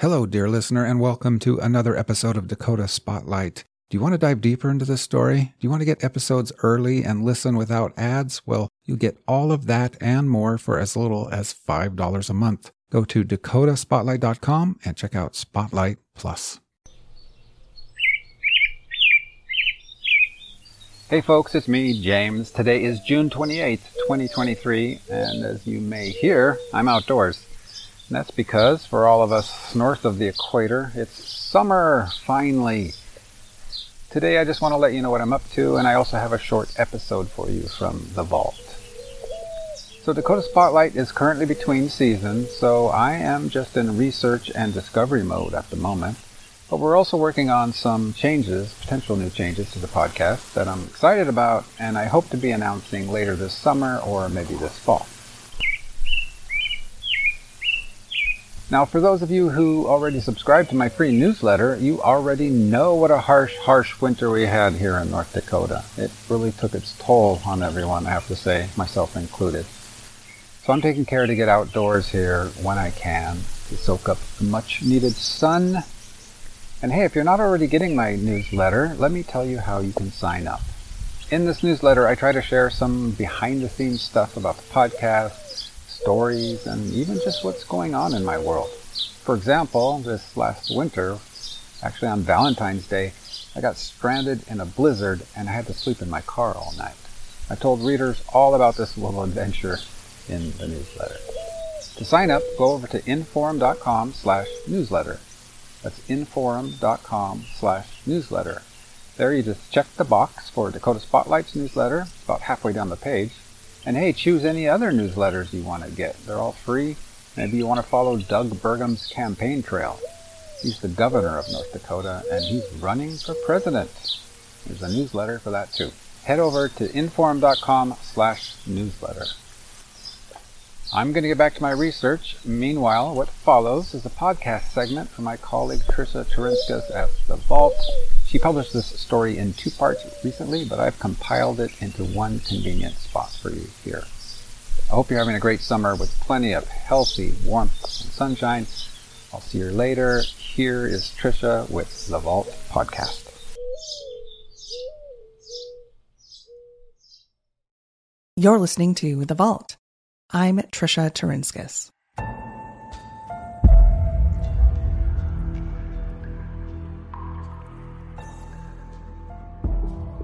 Hello, dear listener, and welcome to another episode of Dakota Spotlight. Do you want to dive deeper into this story? Do you want to get episodes early and listen without ads? Well, you get all of that and more for as little as $5 a month. Go to dakotaspotlight.com and check out Spotlight Plus. Hey folks, it's me, James. Today is June 28th, 2023, and as you may hear, I'm outdoors. And that's because for all of us north of the equator, it's summer finally. Today I just want to let you know what I'm up to, and I also have a short episode for you from the vault. So Dakota Spotlight is currently between seasons, so I am just in research and discovery mode at the moment. But we're also working on some changes, potential new changes to the podcast that I'm excited about, and I hope to be announcing later this summer or maybe this fall. Now, for those of you who already subscribe to my free newsletter, you already know what a harsh, harsh winter we had here in North Dakota. It really took its toll on everyone, I have to say, myself included. So I'm taking care to get outdoors here when I can to soak up much needed sun. And hey, if you're not already getting my newsletter, let me tell you how you can sign up. In this newsletter, I try to share some behind the scenes stuff about the podcast stories, and even just what's going on in my world. For example, this last winter, actually on Valentine's Day, I got stranded in a blizzard and I had to sleep in my car all night. I told readers all about this little adventure in the newsletter. To sign up, go over to inforum.com slash newsletter. That's inforum.com slash newsletter. There you just check the box for Dakota Spotlight's newsletter, about halfway down the page, and hey, choose any other newsletters you want to get. They're all free. Maybe you want to follow Doug Burgum's campaign trail. He's the governor of North Dakota and he's running for president. There's a newsletter for that too. Head over to inforum.com slash newsletter. I'm going to get back to my research. Meanwhile, what follows is a podcast segment from my colleague Trisha Taurinskas at The Vault. She published this story in two parts recently, but I've compiled it into one convenient spot for you here. I hope you're having a great summer with plenty of healthy warmth and sunshine. I'll see you later. Here is Trisha with the Vault Podcast. You're listening to The Vault. I'm Trisha Taurinskas.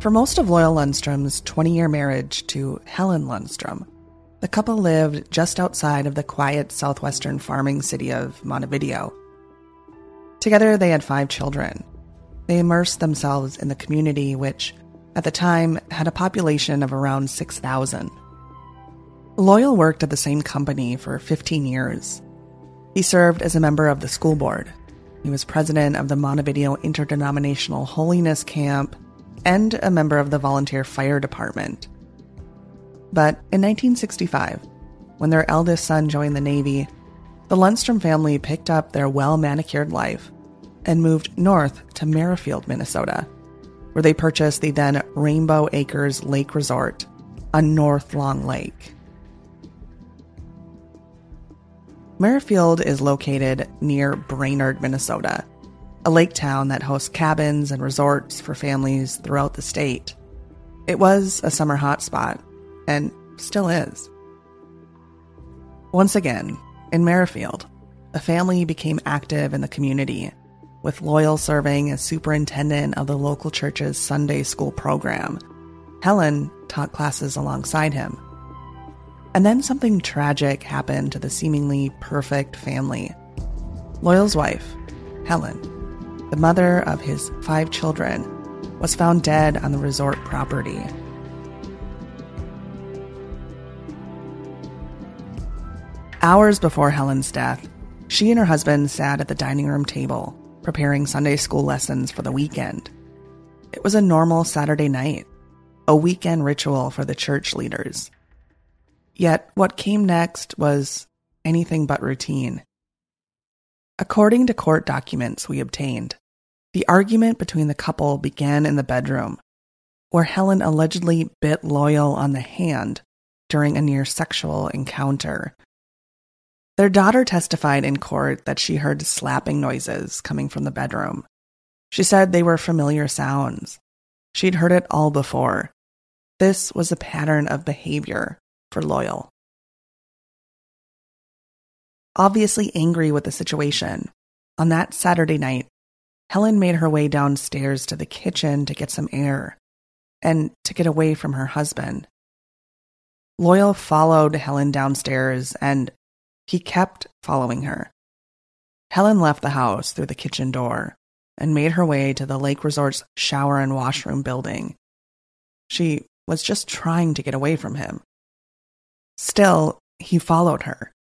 For most of Loyal Lundstrom's 20 year marriage to Helen Lundstrom, the couple lived just outside of the quiet southwestern farming city of Montevideo. Together, they had five children. They immersed themselves in the community, which, at the time, had a population of around 6,000. Loyal worked at the same company for 15 years. He served as a member of the school board. He was president of the Montevideo Interdenominational Holiness Camp and a member of the volunteer fire department. But in 1965, when their eldest son joined the Navy, the Lundstrom family picked up their well manicured life and moved north to Merrifield, Minnesota, where they purchased the then Rainbow Acres Lake Resort on North Long Lake. Merrifield is located near Brainerd, Minnesota, a lake town that hosts cabins and resorts for families throughout the state. It was a summer hotspot, and still is. Once again, in Merrifield, a family became active in the community, with Loyal serving as superintendent of the local church's Sunday school program. Helen taught classes alongside him. And then something tragic happened to the seemingly perfect family. Loyal's wife, Helen, the mother of his five children, was found dead on the resort property. Hours before Helen's death, she and her husband sat at the dining room table, preparing Sunday school lessons for the weekend. It was a normal Saturday night, a weekend ritual for the church leaders. Yet what came next was anything but routine. According to court documents we obtained, the argument between the couple began in the bedroom, where Helen allegedly bit Loyal on the hand during a near sexual encounter. Their daughter testified in court that she heard slapping noises coming from the bedroom. She said they were familiar sounds. She'd heard it all before. This was a pattern of behavior for Loyal. Obviously angry with the situation, on that Saturday night, Helen made her way downstairs to the kitchen to get some air and to get away from her husband. Loyal followed Helen downstairs and he kept following her. Helen left the house through the kitchen door and made her way to the lake resort's shower and washroom building. She was just trying to get away from him. Still, he followed her.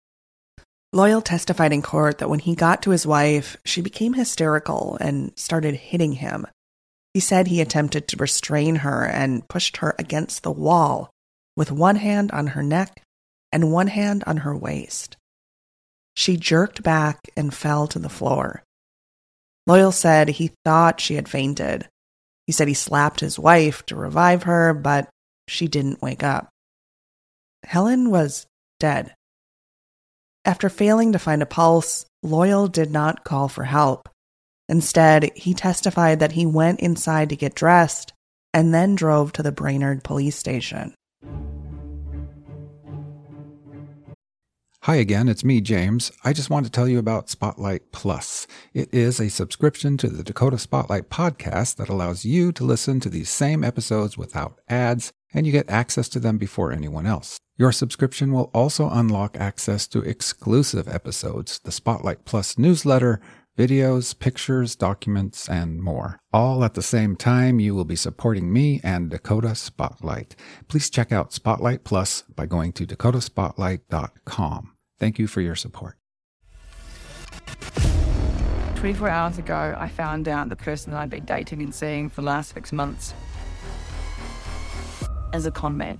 Loyal testified in court that when he got to his wife, she became hysterical and started hitting him. He said he attempted to restrain her and pushed her against the wall with one hand on her neck and one hand on her waist. She jerked back and fell to the floor. Loyal said he thought she had fainted. He said he slapped his wife to revive her, but she didn't wake up. Helen was dead. After failing to find a pulse, Loyal did not call for help. Instead, he testified that he went inside to get dressed and then drove to the Brainerd police station. Hi again, it's me, James. I just want to tell you about Spotlight Plus. It is a subscription to the Dakota Spotlight podcast that allows you to listen to these same episodes without ads, and you get access to them before anyone else. Your subscription will also unlock access to exclusive episodes, the Spotlight Plus newsletter, videos, pictures, documents, and more. All at the same time, you will be supporting me and Dakota Spotlight. Please check out Spotlight Plus by going to dakotaspotlight.com. Thank you for your support. 24 hours ago, I found out the person I'd been dating and seeing for the last six months as a con man.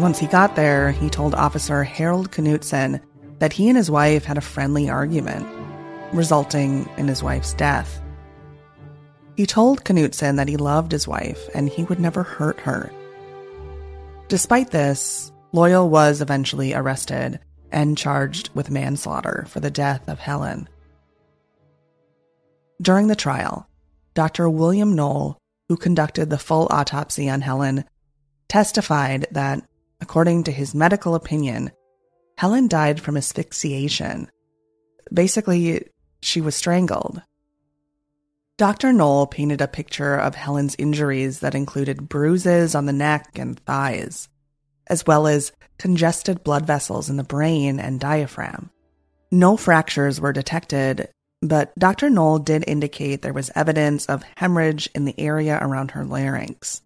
Once he got there, he told Officer Harold Knutson that he and his wife had a friendly argument, resulting in his wife's death. He told Knutson that he loved his wife and he would never hurt her. Despite this, Loyal was eventually arrested and charged with manslaughter for the death of Helen. During the trial, Dr. William Knoll, who conducted the full autopsy on Helen, testified that, according to his medical opinion, Helen died from asphyxiation. Basically, she was strangled. Dr. Knoll painted a picture of Helen's injuries that included bruises on the neck and thighs, as well as congested blood vessels in the brain and diaphragm. No fractures were detected, but Dr. Knoll did indicate there was evidence of hemorrhage in the area around her larynx.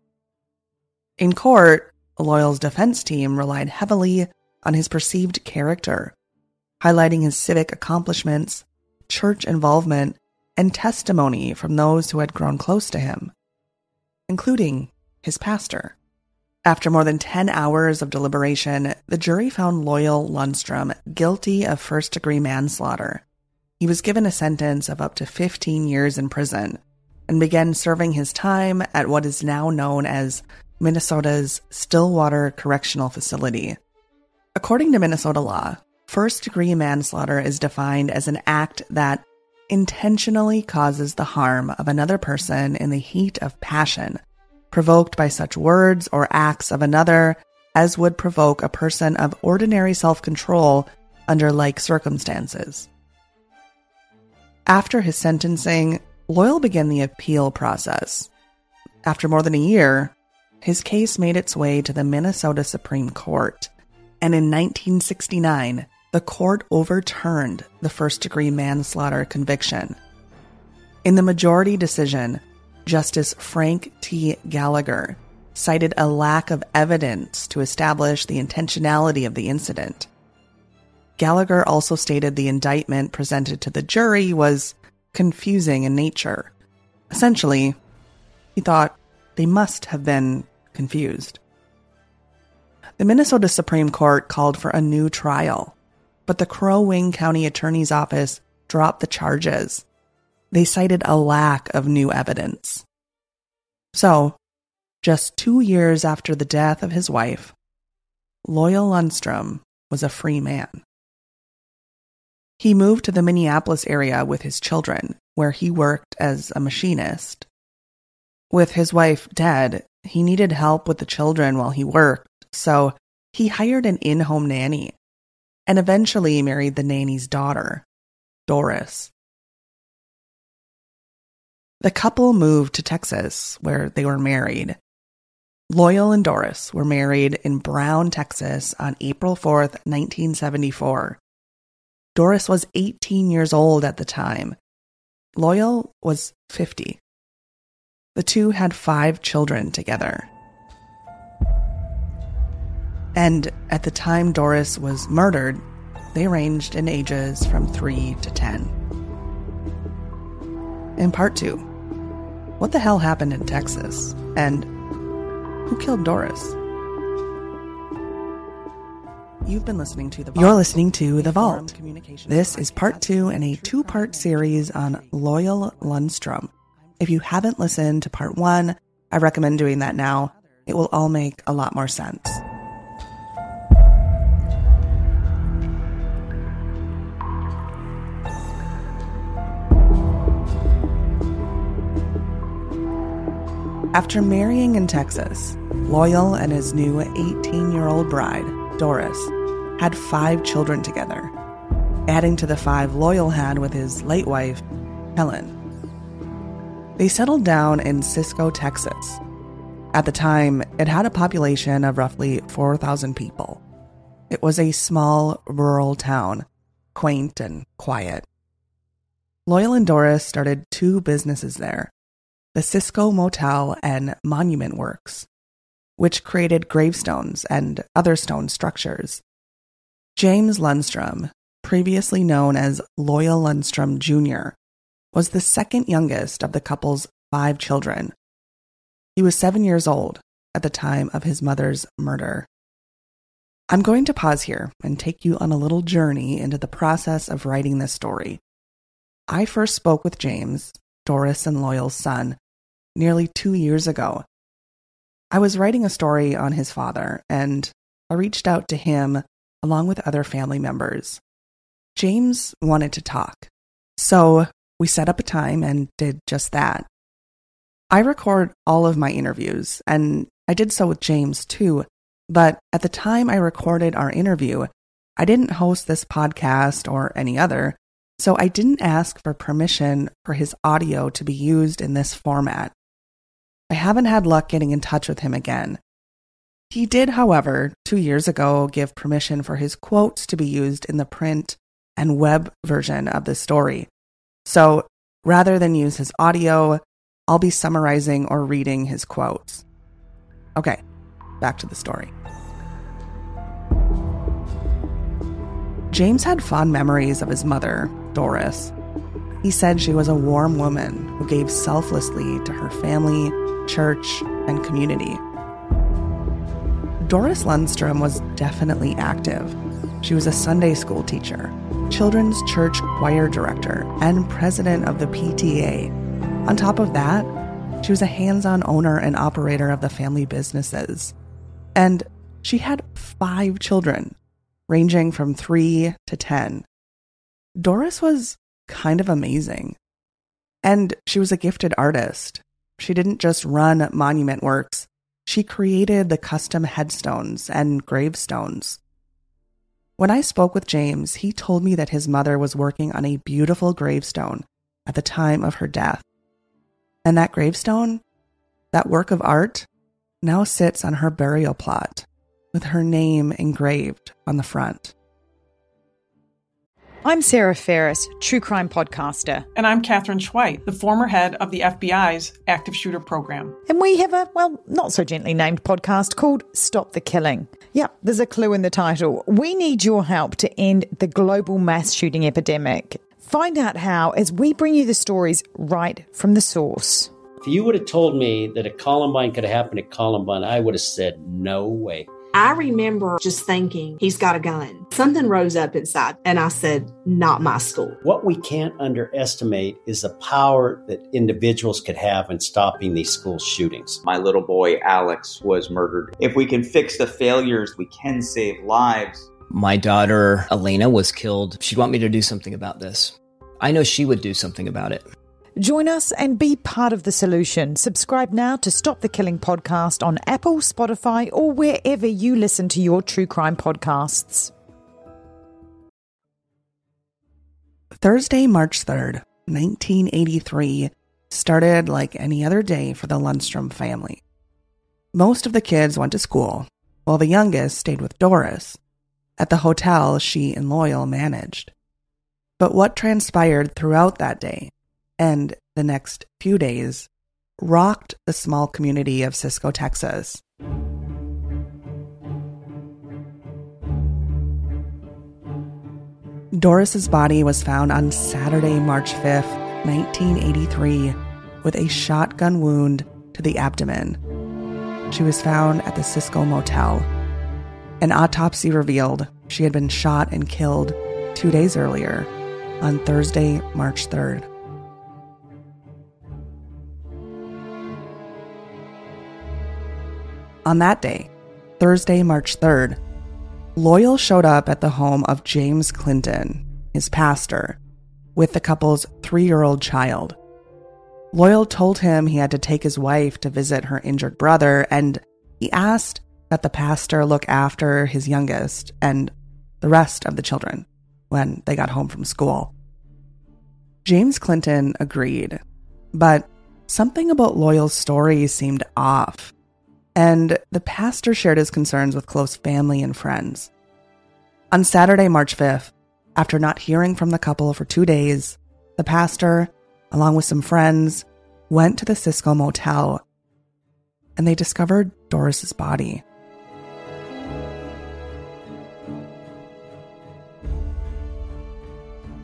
In court, Loyal's defense team relied heavily on his perceived character, highlighting his civic accomplishments, church involvement, and testimony from those who had grown close to him, including his pastor. After more than 10 hours of deliberation, the jury found Loyal Lundstrom guilty of first degree manslaughter. He was given a sentence of up to 15 years in prison and began serving his time at what is now known as Minnesota's Stillwater Correctional Facility. According to Minnesota law, first degree manslaughter is defined as an act that intentionally causes the harm of another person in the heat of passion, provoked by such words or acts of another as would provoke a person of ordinary self control under like circumstances. After his sentencing, Loyal began the appeal process. After more than a year, his case made its way to the Minnesota Supreme Court, and in 1969, the court overturned the first degree manslaughter conviction. In the majority decision, Justice Frank T. Gallagher cited a lack of evidence to establish the intentionality of the incident. Gallagher also stated the indictment presented to the jury was confusing in nature. Essentially, he thought they must have been confused. The Minnesota Supreme Court called for a new trial, but the Crow Wing County Attorney's Office dropped the charges. They cited a lack of new evidence. So, just two years after the death of his wife, Loyal Lundstrom was a free man. He moved to the Minneapolis area with his children, where he worked as a machinist. With his wife dead, he needed help with the children while he worked, so he hired an in home nanny and eventually married the nanny's daughter, Doris. The couple moved to Texas, where they were married. Loyal and Doris were married in Brown, Texas on April 4th, 1974. Doris was 18 years old at the time. Loyal was 50. The two had five children together. And at the time Doris was murdered, they ranged in ages from 3 to 10. In part 2, what the hell happened in Texas? And who killed Doris? You've been listening to the Vault. You're listening to The Vault. This is part two in a two part series on Loyal Lundstrom. If you haven't listened to part one, I recommend doing that now. It will all make a lot more sense. After marrying in Texas, Loyal and his new 18 year old bride, Doris, had five children together, adding to the five Loyal had with his late wife, Helen. They settled down in Cisco, Texas. At the time, it had a population of roughly 4,000 people. It was a small rural town, quaint and quiet. Loyal and Doris started two businesses there the Cisco Motel and Monument Works, which created gravestones and other stone structures. James Lundstrom, previously known as Loyal Lundstrom Jr., was the second youngest of the couple's five children. He was seven years old at the time of his mother's murder. I'm going to pause here and take you on a little journey into the process of writing this story. I first spoke with James, Doris and Loyal's son, nearly two years ago. I was writing a story on his father, and I reached out to him along with other family members. James wanted to talk, so we set up a time and did just that. I record all of my interviews, and I did so with James too, but at the time I recorded our interview, I didn't host this podcast or any other, so I didn't ask for permission for his audio to be used in this format. I haven't had luck getting in touch with him again. He did, however, two years ago give permission for his quotes to be used in the print and web version of the story. So rather than use his audio, I'll be summarizing or reading his quotes. Okay, back to the story. James had fond memories of his mother, Doris. He said she was a warm woman who gave selflessly to her family church, and community. Doris Lundstrom was definitely active. She was a Sunday school teacher, children's church choir director, and president of the PTA. On top of that, she was a hands on owner and operator of the family businesses. And she had five children, ranging from three to 10. Doris was kind of amazing. And she was a gifted artist. She didn't just run Monument Works, she created the custom headstones and gravestones. When I spoke with James, he told me that his mother was working on a beautiful gravestone at the time of her death. And that gravestone, that work of art, now sits on her burial plot with her name engraved on the front. I'm Sarah Ferris, true crime podcaster. And I'm Katherine Schweit, the former head of the FBI's active shooter program. And we have a, well, not so gently named podcast called Stop the Killing. Yep, there's a clue in the title. We need your help to end the global mass shooting epidemic. Find out how as we bring you the stories right from the source. If you would have told me that a Columbine could have happened at Columbine, I would have said, no way. I remember just thinking, he's got a gun. Something rose up inside, and I said, not my school. What we can't underestimate is the power that individuals could have in stopping these school shootings. My little boy, Alex, was murdered. If we can fix the failures, we can save lives. My daughter, Elena, was killed. She'd want me to do something about this. I know she would do something about it. Join us and be part of the solution. Subscribe now to Stop the Killing podcast on Apple, Spotify, or wherever you listen to your true crime podcasts. Thursday, March 3rd, 1983, started like any other day for the Lundstrom family. Most of the kids went to school, while the youngest stayed with Doris at the hotel she and Loyal managed. But what transpired throughout that day and the next few days rocked the small community of Cisco, Texas. Doris's body was found on Saturday, March 5th, 1983, with a shotgun wound to the abdomen. She was found at the Cisco Motel. An autopsy revealed she had been shot and killed two days earlier on Thursday, March 3rd. On that day, Thursday, March 3rd, Loyal showed up at the home of James Clinton, his pastor, with the couple's three year old child. Loyal told him he had to take his wife to visit her injured brother, and he asked that the pastor look after his youngest and the rest of the children when they got home from school. James Clinton agreed, but something about Loyal's story seemed off and the pastor shared his concerns with close family and friends. On Saturday, March 5th, after not hearing from the couple for two days, the pastor, along with some friends, went to the Cisco Motel and they discovered Doris's body.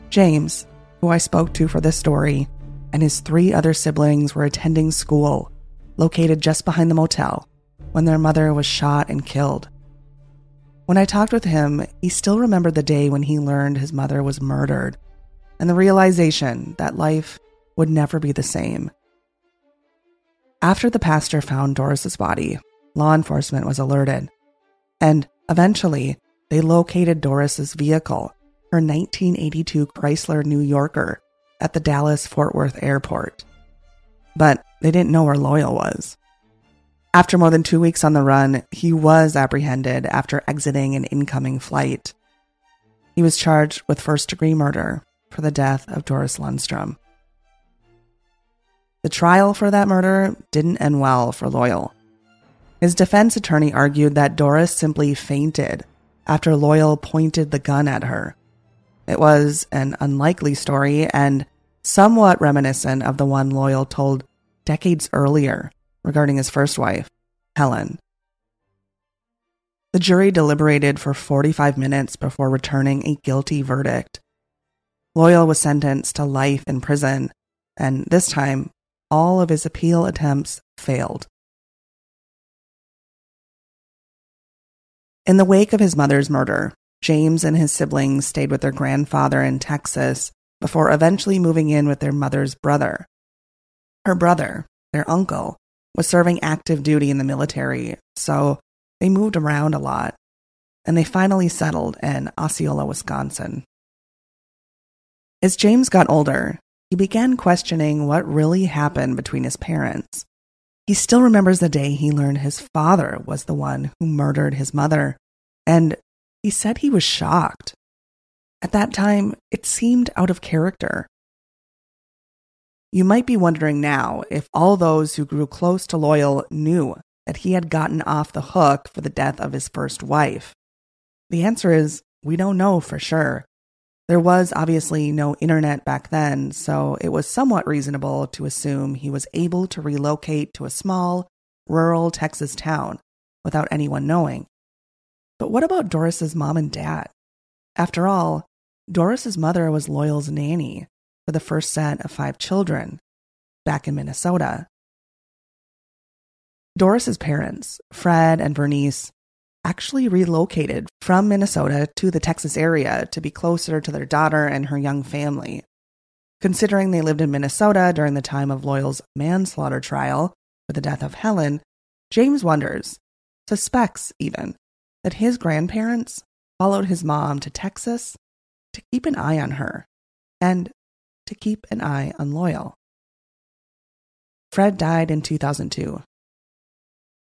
James, who I spoke to for this story, and his three other siblings were attending school located just behind the motel when their mother was shot and killed. When I talked with him, he still remembered the day when he learned his mother was murdered and the realization that life would never be the same. After the pastor found Doris's body, law enforcement was alerted, and eventually they located Doris's vehicle, her 1982 Chrysler New Yorker, at the Dallas Fort Worth airport. But they didn't know where Loyal was. After more than two weeks on the run, he was apprehended after exiting an incoming flight. He was charged with first degree murder for the death of Doris Lundstrom. The trial for that murder didn't end well for Loyal. His defense attorney argued that Doris simply fainted after Loyal pointed the gun at her. It was an unlikely story and somewhat reminiscent of the one Loyal told decades earlier regarding his first wife, Helen. The jury deliberated for 45 minutes before returning a guilty verdict. Loyal was sentenced to life in prison, and this time, all of his appeal attempts failed. In the wake of his mother's murder, James and his siblings stayed with their grandfather in Texas before eventually moving in with their mother's brother. Her brother, their uncle, was serving active duty in the military, so they moved around a lot, and they finally settled in Osceola, Wisconsin. As James got older, he began questioning what really happened between his parents. He still remembers the day he learned his father was the one who murdered his mother, and he said he was shocked. At that time, it seemed out of character. You might be wondering now if all those who grew close to Loyal knew that he had gotten off the hook for the death of his first wife. The answer is we don't know for sure. There was obviously no internet back then, so it was somewhat reasonable to assume he was able to relocate to a small, rural Texas town without anyone knowing. But what about Doris's mom and dad? After all, Doris's mother was Loyal's nanny for the first set of five children back in Minnesota. Doris's parents, Fred and Bernice, actually relocated from Minnesota to the Texas area to be closer to their daughter and her young family. Considering they lived in Minnesota during the time of Loyal's manslaughter trial for the death of Helen, James wonders, suspects even, that his grandparents followed his mom to Texas to keep an eye on her and to keep an eye on Loyal. Fred died in 2002,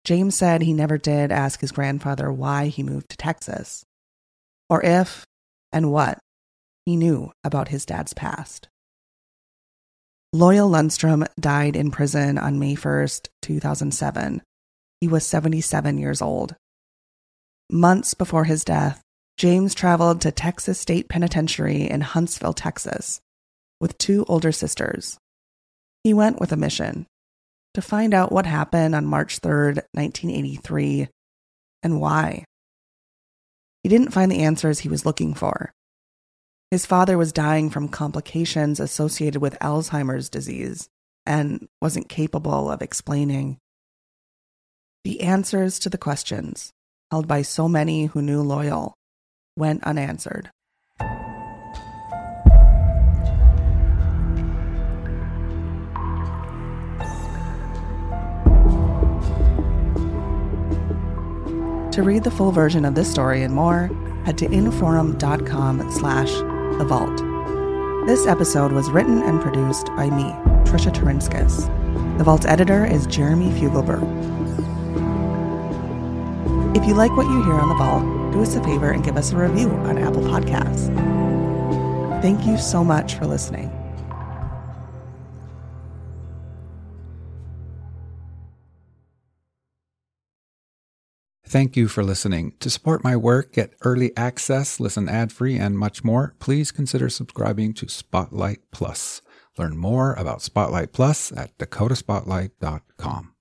James said he never did ask his grandfather why he moved to Texas, or if and what he knew about his dad's past. Loyal Lundstrom died in prison on May 1st, 2007. He was 77 years old. Months before his death, James traveled to Texas State Penitentiary in Huntsville, Texas, with two older sisters. He went with a mission to find out what happened on March 3rd, 1983, and why. He didn't find the answers he was looking for. His father was dying from complications associated with Alzheimer's disease and wasn't capable of explaining. The answers to the questions, held by so many who knew Loyal, went unanswered. To read the full version of this story and more, head to inforum.com slash the vault. This episode was written and produced by me, Trisha Taurinskas. The Vault's editor is Jeremy Fugleberg. If you like what you hear on The Vault, do us a favor and give us a review on Apple Podcasts. Thank you so much for listening. Thank you for listening. To support my work, get early access, listen ad free, and much more, please consider subscribing to Spotlight Plus. Learn more about Spotlight Plus at dakotaspotlight.com.